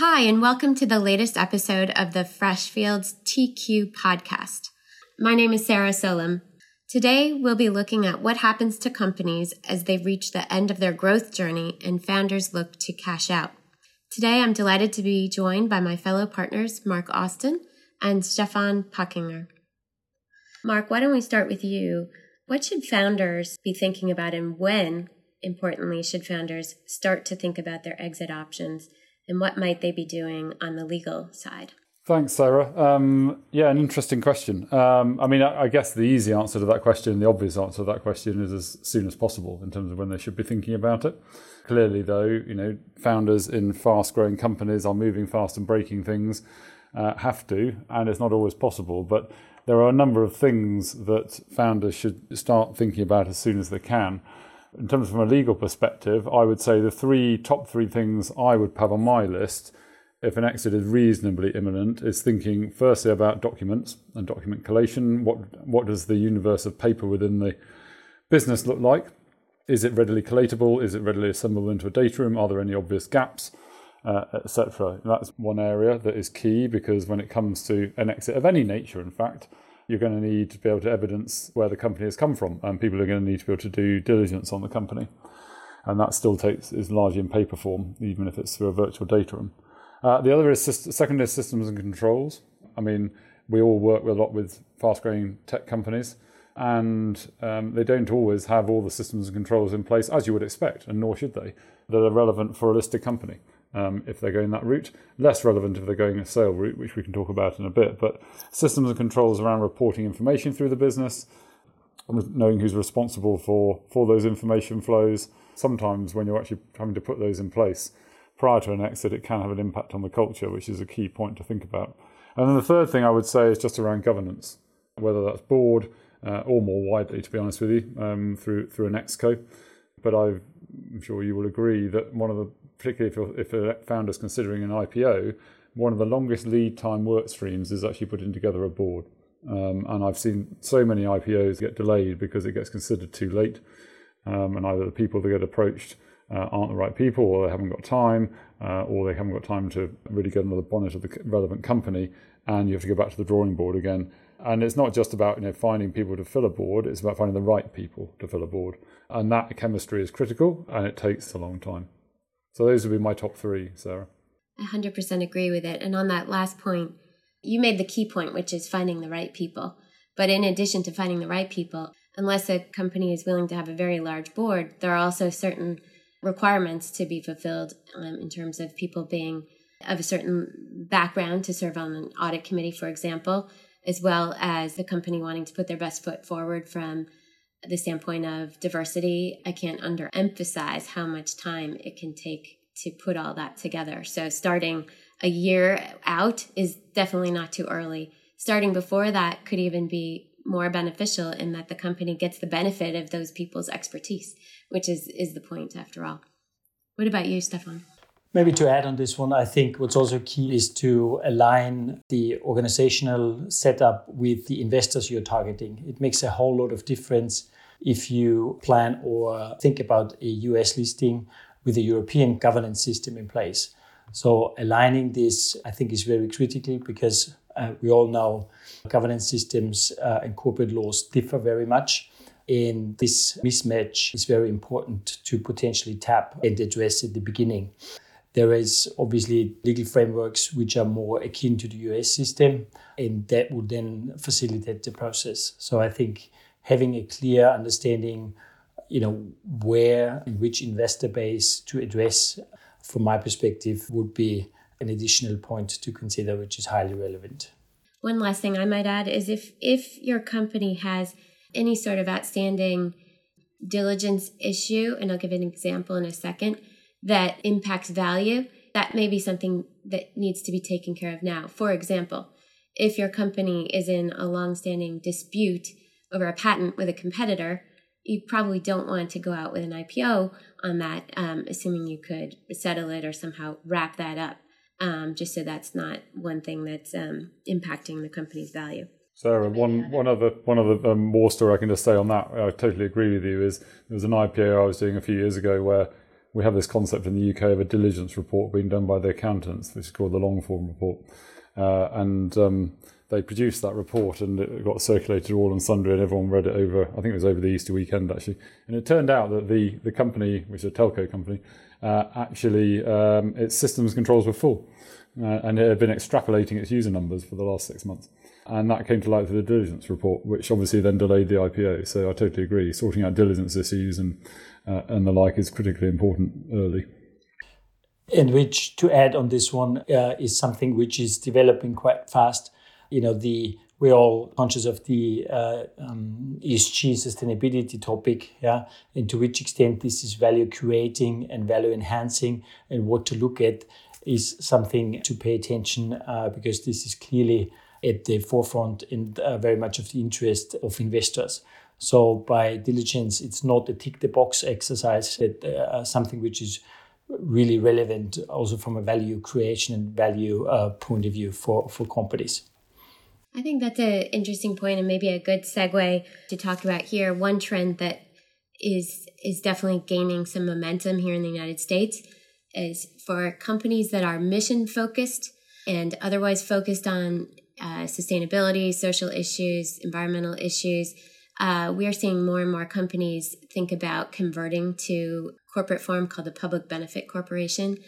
Hi, and welcome to the latest episode of the Freshfields TQ podcast. My name is Sarah Solum. Today, we'll be looking at what happens to companies as they reach the end of their growth journey and founders look to cash out. Today, I'm delighted to be joined by my fellow partners, Mark Austin and Stephan Pachinger. Mark, why don't we start with you? What should founders be thinking about, and when, importantly, should founders start to think about their exit options, and what might they be doing on the legal side? Thanks, Sarah. Um, yeah, an interesting question. Um, I mean, I, I, guess the easy answer to that question, the obvious answer to that question, is as soon as possible in terms of when they should be thinking about it. Clearly, though, you know, founders in fast-growing companies are moving fast and breaking things, uh, have to, and it's not always possible. But there are a number of things that founders should start thinking about as soon as they can. In terms of from a legal perspective, I would say the three top three things I would have on my list if an exit is reasonably imminent, is thinking firstly about documents and document collation. What what does the universe of paper within the business look like? Is it readily collatable? Is it readily assemblable into a data room? Are there any obvious gaps, uh, etc.? That's one area that is key because when it comes to an exit of any nature, in fact, you're going to need to be able to evidence where the company has come from, and people are going to need to be able to do diligence on the company, and that still takes is largely in paper form, even if it's through a virtual data room. Uh, the other is syst- secondary systems and controls. I mean, we all work a lot with fast growing tech companies, and um, they don't always have all the systems and controls in place, as you would expect, and nor should they, that are relevant for a listed company. Um, if they're going that route, less relevant if they're going a sale route, which we can talk about in a bit. But systems and controls around reporting information through the business, knowing who's responsible for for those information flows. Sometimes when you're actually having to put those in place, prior to an exit, it can have an impact on the culture, which is a key point to think about. And then the third thing I would say is just around governance, whether that's board uh, or more widely, to be honest with you, um, through through an exco. But i am sure you will agree that one of the, particularly if, if a founder is considering an IPO, one of the longest lead time work streams is actually putting together a board. Um, and I've seen so many IPOs get delayed because it gets considered too late, um, and either the people that get approached uh, aren't the right people, or they haven't got time, uh, or they haven't got time to really get under the bonnet of the relevant company, and you have to go back to the drawing board again. And it's not just about you know finding people to fill a board; it's about finding the right people to fill a board, and that chemistry is critical, and it takes a long time. So those would be my top three, Sarah. I 100% agree with it. And on that last point, you made the key point, which is finding the right people. But in addition to finding the right people, unless a company is willing to have a very large board, there are also certain requirements to be fulfilled um, in terms of people being of a certain background to serve on an audit committee, for example, as well as the company wanting to put their best foot forward from the standpoint of diversity. I can't underemphasize how much time it can take to put all that together. So, starting a year out is definitely not too early. Starting before that could even be more beneficial in that the company gets the benefit of those people's expertise which is is the point after all. What about you, Stephan? Maybe to add on this one, I think what's also key is to align the organizational setup with the investors you're targeting. It makes a whole lot of difference if you plan or think about a US listing with a European governance system in place. So aligning this, I think, is very critical because uh, we all know governance systems uh, and corporate laws differ very much. And this mismatch is very important to potentially tap and address at the beginning. There is obviously legal frameworks which are more akin to the US system, and that would then facilitate the process. So I think having a clear understanding, you know, where and which investor base to address, from my perspective, would be an additional point to consider, which is highly relevant. One last thing I might add is if if your company has any sort of outstanding diligence issue, and I'll give an example in a second, that impacts value, that may be something that needs to be taken care of now. For example, if your company is in a long-standing dispute over a patent with a competitor, you probably don't want to go out with an IPO on that, um, assuming you could settle it or somehow wrap that up, um, just so that's not one thing that's um, impacting the company's value. Sarah, one one other one other um, story I can just say on that. I totally agree with you. Is there was an IPO I was doing a few years ago where we have this concept in the UK of a diligence report being done by the accountants, which is called the long form report. Uh, and um, they produced that report and it got circulated all on Sunday and everyone read it over, I think it was over the Easter weekend actually. And it turned out that the, the company, which is a telco company, uh, actually um, its systems controls were full. Uh, and it had been extrapolating its user numbers for the last six months. And that came to light through the diligence report, which obviously then delayed the IPO. So I totally agree. Sorting out diligence issues and uh, and the like is critically important early. And which, to add on this one, uh, is something which is developing quite fast. You know, the we're all conscious of the uh, um, ESG sustainability topic, yeah, and to which extent this is value creating and value enhancing, and what to look at is something to pay attention uh, because this is clearly at the forefront and uh, very much of the interest of investors. So by diligence, it's not a tick the box exercise, but uh, something which is really relevant also from a value creation and value uh, point of view for, for companies. I think that's an interesting point and maybe a good segue to talk about here. One trend that is is definitely gaining some momentum here in the United States is for companies that are mission focused and otherwise focused on uh, sustainability, social issues, environmental issues uh, we are seeing more and more companies think about converting to corporate form called a public benefit corporation,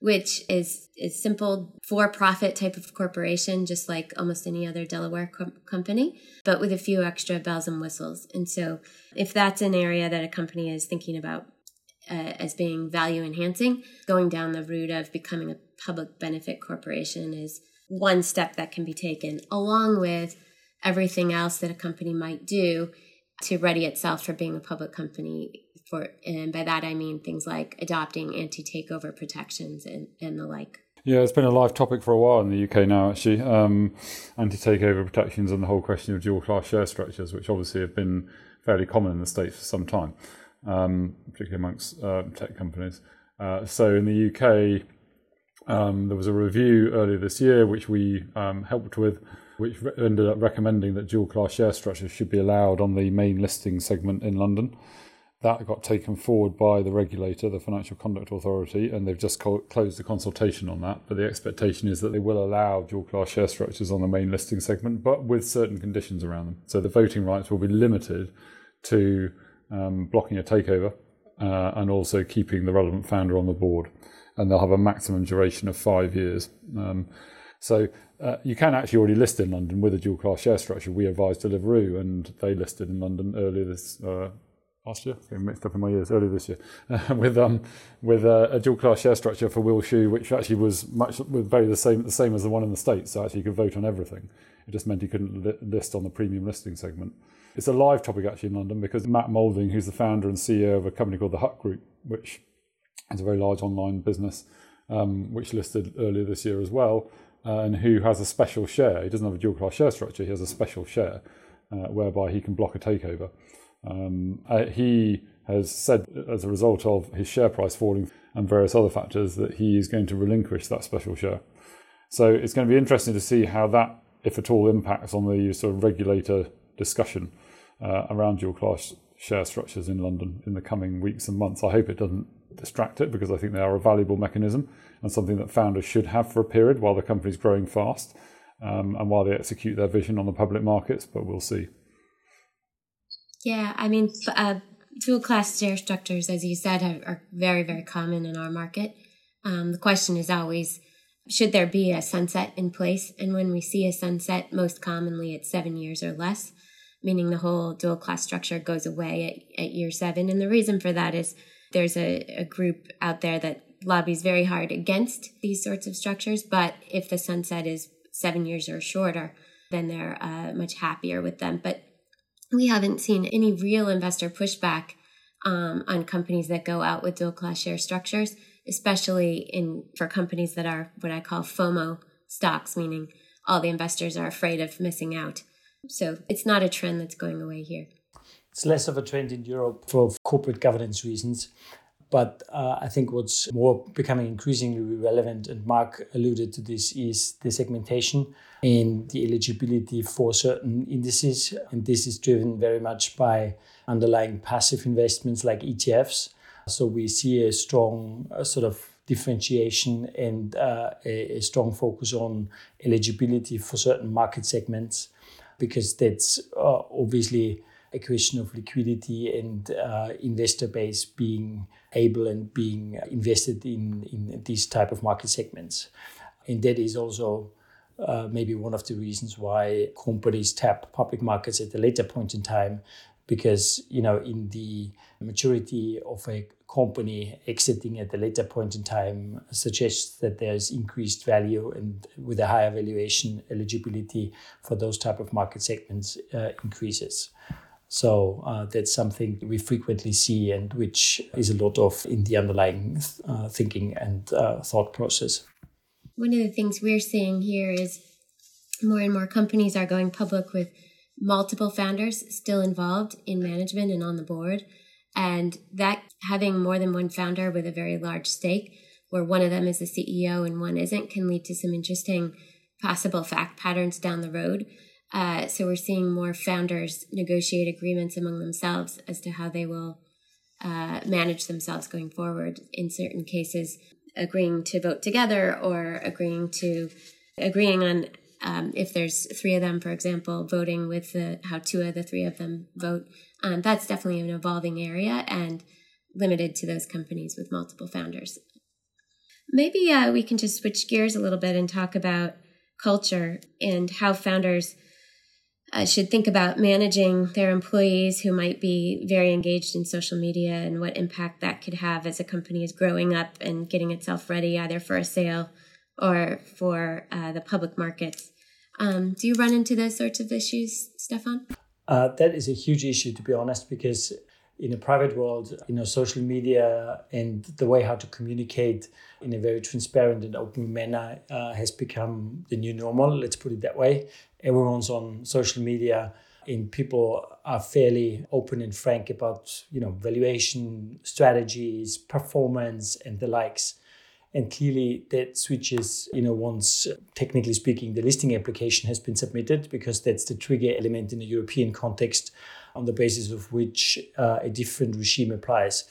which is a simple for-profit type of corporation, just like almost any other Delaware co- company, but with a few extra bells and whistles. And so, if that's an area that a company is thinking about uh, as being value enhancing, going down the route of becoming a public benefit corporation is one step that can be taken, along with everything else that a company might do to ready itself for being a public company for and by that I mean things like adopting anti-takeover protections and, and the like. Yeah, it's been a live topic for a while in the UK now, actually. Um, anti takeover protections and the whole question of dual class share structures, which obviously have been fairly common in the States for some time, um, particularly amongst uh, tech companies. Uh, so in the UK, um, there was a review earlier this year, which we um, helped with, which ended up recommending that dual class share structures should be allowed on the main listing segment in London. That got taken forward by the regulator, the Financial Conduct Authority, and they've just co- closed the consultation on that. But the expectation is that they will allow dual class share structures on the main listing segment, but with certain conditions around them. So the voting rights will be limited to um, blocking a takeover uh, and also keeping the relevant founder on the board. And they'll have a maximum duration of five years. Um, so uh, you can actually already list in London with a dual class share structure. We advised Deliveroo, and they listed in London earlier this uh, last year. Getting mixed up in my years. Earlier this year, uh, with um with uh, a dual class share structure for Will Shu, which actually was much was very the same the same as the one in the states. So actually, you could vote on everything. It just meant you couldn't li- list on the premium listing segment. It's a live topic actually in London because Matt Moulding, who's the founder and CEO of a company called the Hut Group, which is a very large online business, um, which listed earlier this year as well and who has a special share. He doesn't have a dual class share structure, he has a special share uh, whereby he can block a takeover. Um, uh, he has said, as a result of his share price falling and various other factors, that he is going to relinquish that special share. So it's going to be interesting to see how that, if at all, impacts on the sort of regulator discussion uh, around dual class share structures in London in the coming weeks and months. I hope it doesn't distract it because I think they are a valuable mechanism and something that founders should have for a period while the company's growing fast um, and while they execute their vision on the public markets. But we'll see. Yeah, I mean, uh, dual class share structures, as you said, are, are very, very common in our market. Um, the question is always should there be a sunset in place? And when we see a sunset, most commonly it's seven years or less, meaning the whole dual class structure goes away at, at year seven. And the reason for that is there's a, a group out there that lobbies very hard against these sorts of structures. But if the sunset is seven years or shorter, then they're uh, much happier with them. But we haven't seen any real investor pushback um, on companies that go out with dual class share structures, especially in for companies that are what I call FOMO stocks, meaning all the investors are afraid of missing out. So it's not a trend that's going away here. It's less of a trend in Europe for corporate governance reasons. But uh, I think what's more becoming increasingly relevant, and Mark alluded to this, is the segmentation and the eligibility for certain indices. And this is driven very much by underlying passive investments like ETFs. So we see a strong uh, sort of differentiation and uh, a, a, strong focus on eligibility for certain market segments because that's uh, obviously a question of liquidity and uh, investor base being able and being invested in, in these type of market segments. And that is also uh, maybe one of the reasons why companies tap public markets at a later point in time because you know in the maturity of a company exiting at a later point in time suggests that there's increased value and with a higher valuation eligibility for those type of market segments uh, increases so uh, that's something we frequently see and which is a lot of in the underlying uh, thinking and uh, thought process one of the things we're seeing here is more and more companies are going public with multiple founders still involved in management and on the board. And that having more than one founder with a very large stake, where one of them is the CEO and one isn't, can lead to some interesting possible fact patterns down the road. Uh, so we're seeing more founders negotiate agreements among themselves as to how they will uh, manage themselves going forward. In certain cases, agreeing to vote together or agreeing to agreeing on um, if there's three of them, for example, voting with the, how two of the three of them vote, um, that's definitely an evolving area and limited to those companies with multiple founders. Maybe uh, we can just switch gears a little bit and talk about culture and how founders uh, should think about managing their employees who might be very engaged in social media and what impact that could have as a company is growing up and getting itself ready either for a sale or for uh, the public markets. Um, do you run into those sorts of issues, Stephan? Uh, that is a huge issue, to be honest, because in a private world, you know, social media and the way how to communicate in a very transparent and open manner uh, has become the new normal. Let's put it that way. Everyone's on social media, and people are fairly open and frank about, you know, valuation strategies, performance, and the likes. And clearly, that switches, you know, once technically speaking, the listing application has been submitted, because that's the trigger element in the European context on the basis of which uh, a different regime applies.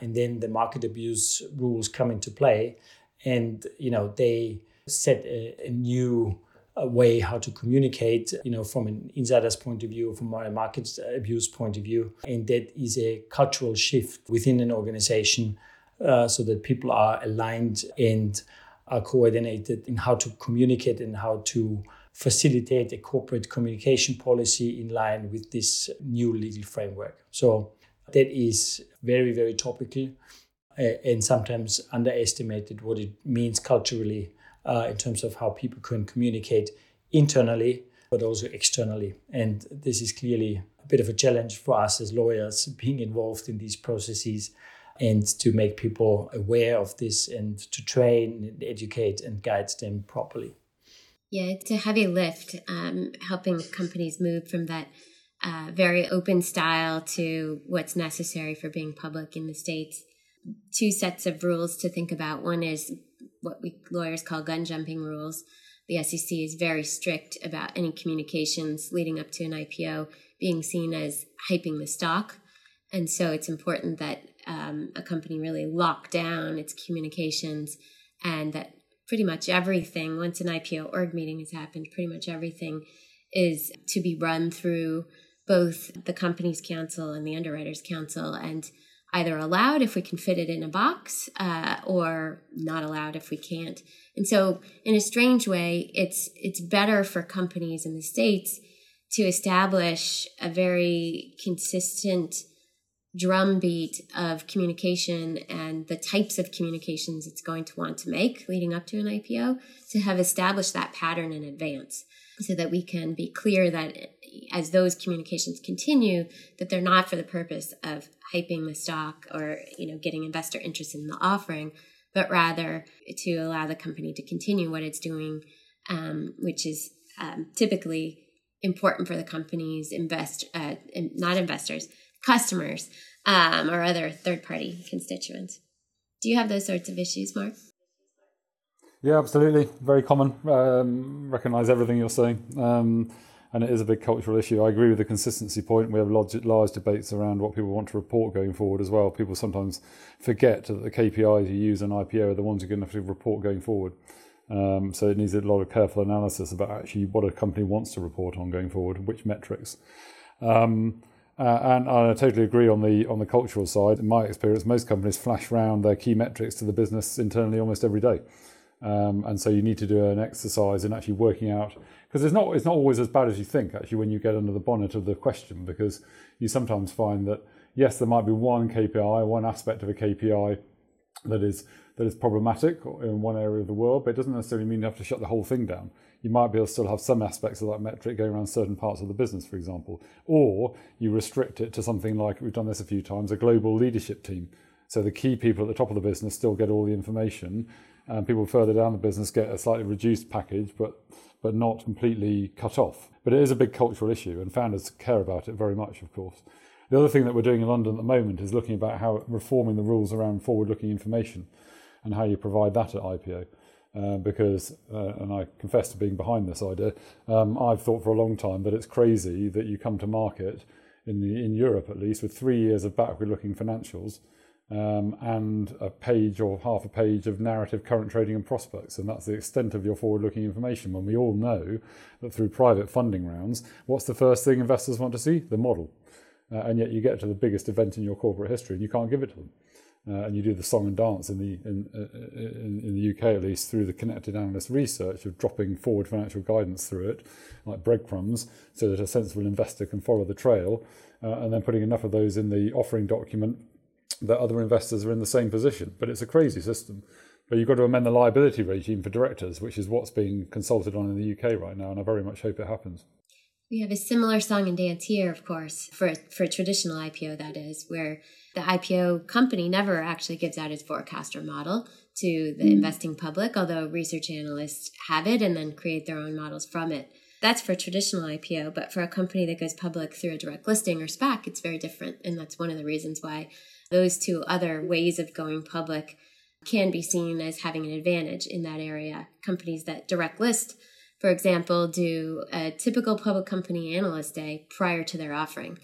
And then the market abuse rules come into play, and, you know, they set a, a new way how to communicate, you know, from an insider's point of view, from a market abuse point of view. And that is a cultural shift within an organization uh, so that people are aligned and are coordinated in how to communicate and how to facilitate a corporate communication policy in line with this new legal framework. So that is very, very topical uh, and sometimes underestimated what it means culturally uh, in terms of how people can communicate internally, but also externally. And this is clearly a bit of a challenge for us as lawyers being involved in these processes and to make people aware of this and to train and educate and guide them properly. Yeah, it's a heavy lift um, helping companies move from that uh, very open style to what's necessary for being public in the States. Two sets of rules to think about. One is what we lawyers call gun jumping rules. The SEC is very strict about any communications leading up to an IPO being seen as hyping the stock. And so it's important that um, a company really lock down its communications and that pretty much everything, once an IPO org meeting has happened, pretty much everything is to be run through both the company's counsel and the underwriters counsel and either allowed if we can fit it in a box uh, or not allowed if we can't. And so in a strange way it's it's better for companies in the states to establish a very consistent drumbeat of communication and the types of communications it's going to want to make leading up to an IPO to have established that pattern in advance so that we can be clear that as those communications continue that they're not for the purpose of hyping the stock or you know getting investor interest in the offering but rather to allow the company to continue what it's doing um, which is um, typically important for the company's invest uh, not investors customers um, or other third party constituents. Do you have those sorts of issues, Mark? Yeah, absolutely. Very common. Um, recognize everything you're saying. Um, and it is a big cultural issue. I agree with the consistency point. We have large, large debates around what people want to report going forward as well. People sometimes forget that the KPIs you use on IPO are the ones you're going to have to report going forward. Um, so it needs a lot of careful analysis about actually what a company wants to report on going forward, which metrics. Um, uh, and, I totally agree on the on the cultural side. In my experience, most companies flash around their key metrics to the business internally almost every day. Um, and so you need to do an exercise in actually working out because it's not it's not always as bad as you think actually when you get under the bonnet of the question because you sometimes find that yes there might be one KPI one aspect of a KPI that is that is problematic in one area of the world but it doesn't necessarily mean you have to shut the whole thing down. You might be able to still have some aspects of that metric going around certain parts of the business for example or you restrict it to something like we've done this a few times a global leadership team. So the key people at the top of the business still get all the information and people further down the business get a slightly reduced package, but but not completely cut off. But it is a big cultural issue, and founders care about it very much, of course. The other thing that we're doing in London at the moment is looking about how reforming the rules around forward-looking information and how you provide that at IPO. Uh, because, uh, and I confess to being behind this idea, um, I've thought for a long time that it's crazy that you come to market in the in Europe at least with three years of backward-looking financials um, and a page or half a page of narrative current trading and prospects. And that's the extent of your forward looking information. When we all know that through private funding rounds, what's the first thing investors want to see? The model. Uh, and yet you get to the biggest event in your corporate history and you can't give it to them. Uh, and you do the song and dance in the in, uh, in, in the UK at least through the connected analyst research of dropping forward financial guidance through it, like breadcrumbs, so that a sensible investor can follow the trail, uh, and then putting enough of those in the offering document that other investors are in the same position. But it's a crazy system. But you've got to amend the liability regime for directors, which is what's being consulted on in the UK right now, and I very much hope it happens. We have a similar song and dance here, of course, for for a traditional IPO, that is, where the IPO company never actually gives out its forecast or model to the mm. investing public, although research analysts have it and then create their own models from it. That's for traditional IPO, but for a company that goes public through a direct listing or SPAC, it's very different. And that's one of the reasons why those two other ways of going public can be seen as having an advantage in that area. Companies that direct list, for example, do a typical public company analyst day prior to their offering.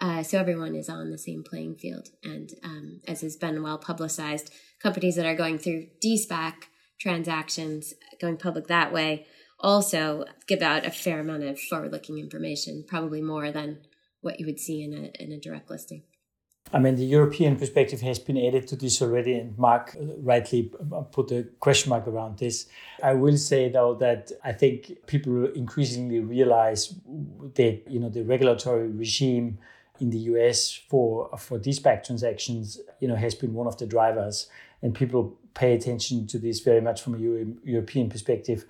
Uh, so everyone is on the same playing field. And um, as has been well publicized, companies that are going through de-SPAC transactions, going public that way, also give out a fair amount of forward looking information, probably more than what you would see in a, in a direct listing. I mean, the European perspective has been added to this already, and Mark uh, rightly uh, put a question mark around this. I will say though that I think people increasingly realize that you know the regulatory regime in the US for for de-SPAC transactions, you know, has been one of the drivers, and people pay attention to this very much from a Euro- European perspective,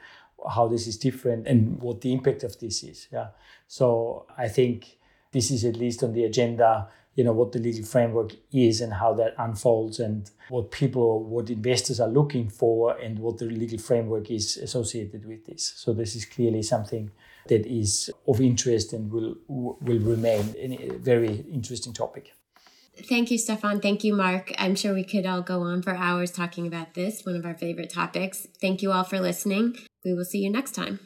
how this is different and what the impact of this is. Yeah, so I think this is at least on the agenda you know what the legal framework is and how that unfolds and what people what investors are looking for and what the legal framework is associated with this so this is clearly something that is of interest and will will remain a very interesting topic Thank you, Stephan. Thank you, Mark. I'm sure we could all go on for hours talking about this, one of our favorite topics. Thank you all for listening. We will see you next time.